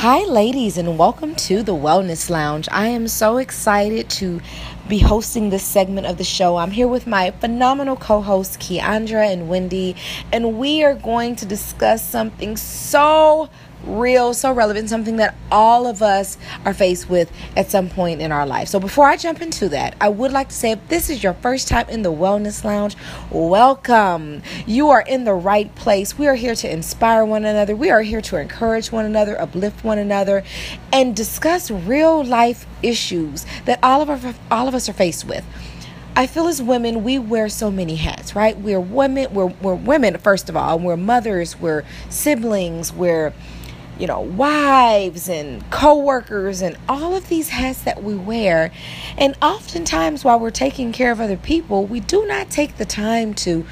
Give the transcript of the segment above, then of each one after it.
Hi, ladies, and welcome to the Wellness Lounge. I am so excited to be hosting this segment of the show. I'm here with my phenomenal co hosts, Keandra and Wendy, and we are going to discuss something so real, so relevant, something that all of us are faced with at some point in our life. So, before I jump into that, I would like to say if this is your first time in the Wellness Lounge, welcome. You are in the right place. We are here to inspire one another, we are here to encourage one another, uplift one another, and discuss real life issues that all of, our, all of us are faced with. I feel as women, we wear so many hats, right? We're women, we're, we're women, first of all. We're mothers, we're siblings, we're you know, wives and co-workers and all of these hats that we wear. And oftentimes while we're taking care of other people, we do not take the time to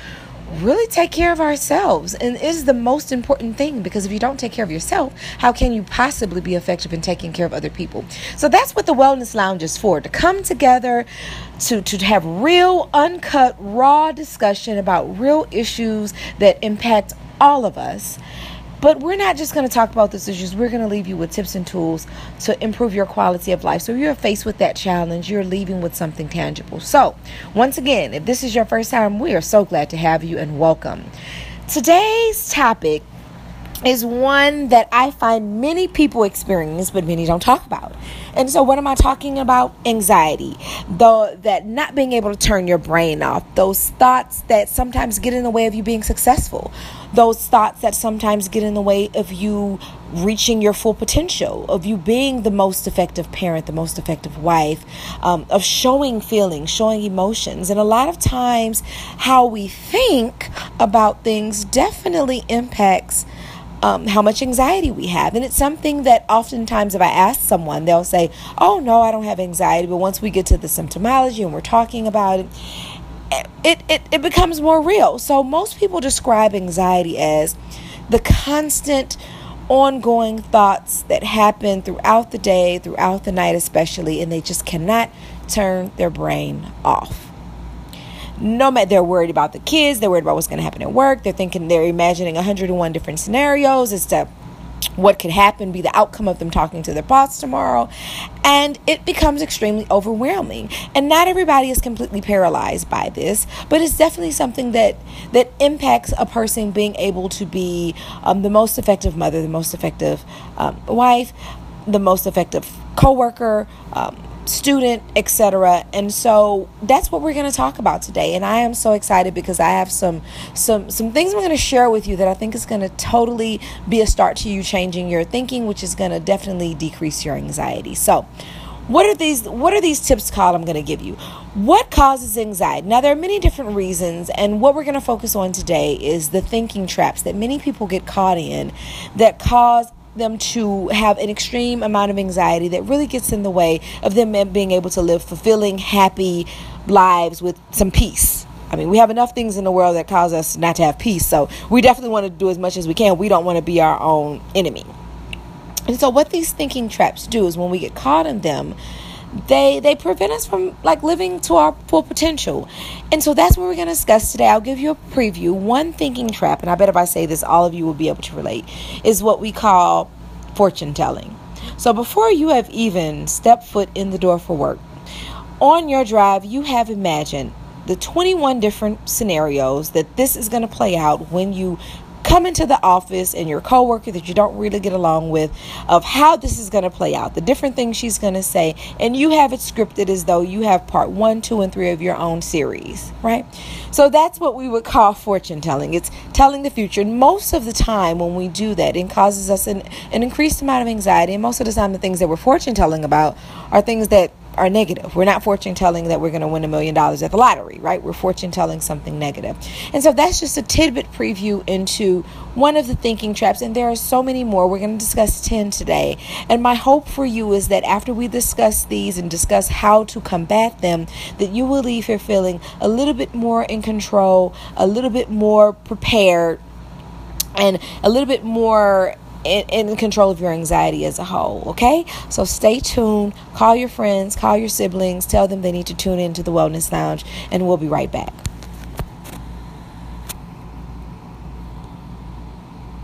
really take care of ourselves. And is the most important thing because if you don't take care of yourself how can you possibly be effective in taking care of other people? So that's what the wellness lounge is for to come together to to have real uncut raw discussion about real issues that impact all of us but we're not just going to talk about those issues. We're going to leave you with tips and tools to improve your quality of life. So you're faced with that challenge, you're leaving with something tangible. So, once again, if this is your first time, we are so glad to have you and welcome. Today's topic is one that I find many people experience, but many don't talk about. And so, what am I talking about? Anxiety, though that not being able to turn your brain off, those thoughts that sometimes get in the way of you being successful, those thoughts that sometimes get in the way of you reaching your full potential, of you being the most effective parent, the most effective wife, um, of showing feelings, showing emotions. And a lot of times, how we think about things definitely impacts um, how much anxiety we have. And it's something that oftentimes, if I ask someone, they'll say, Oh, no, I don't have anxiety. But once we get to the symptomology and we're talking about it, it, it, it becomes more real. So, most people describe anxiety as the constant, ongoing thoughts that happen throughout the day, throughout the night, especially, and they just cannot turn their brain off no matter they're worried about the kids, they're worried about what's going to happen at work. They're thinking they're imagining 101 different scenarios as to what could happen, be the outcome of them talking to their boss tomorrow. And it becomes extremely overwhelming. And not everybody is completely paralyzed by this, but it's definitely something that that impacts a person being able to be um, the most effective mother, the most effective um, wife, the most effective coworker, um, student, etc. And so that's what we're going to talk about today. And I am so excited because I have some some some things I'm going to share with you that I think is going to totally be a start to you changing your thinking, which is going to definitely decrease your anxiety. So, what are these what are these tips called I'm going to give you? What causes anxiety? Now there are many different reasons and what we're going to focus on today is the thinking traps that many people get caught in that cause them to have an extreme amount of anxiety that really gets in the way of them being able to live fulfilling, happy lives with some peace. I mean, we have enough things in the world that cause us not to have peace, so we definitely want to do as much as we can. We don't want to be our own enemy. And so, what these thinking traps do is when we get caught in them, they they prevent us from like living to our full potential. And so that's what we're going to discuss today. I'll give you a preview. One thinking trap and i bet if i say this all of you will be able to relate is what we call fortune telling. So before you have even stepped foot in the door for work on your drive you have imagined the 21 different scenarios that this is going to play out when you come into the office and your coworker that you don't really get along with of how this is going to play out, the different things she's going to say, and you have it scripted as though you have part one, two, and three of your own series, right? So that's what we would call fortune telling. It's telling the future. And most of the time when we do that, it causes us an, an increased amount of anxiety. And most of the time, the things that we're fortune telling about are things that are negative. We're not fortune telling that we're going to win a million dollars at the lottery, right? We're fortune telling something negative. And so that's just a tidbit preview into one of the thinking traps. And there are so many more. We're going to discuss 10 today. And my hope for you is that after we discuss these and discuss how to combat them, that you will leave here feeling a little bit more in control, a little bit more prepared, and a little bit more in, in control of your anxiety as a whole. Okay, so stay tuned. Call your friends, call your siblings, tell them they need to tune into the Wellness Lounge, and we'll be right back.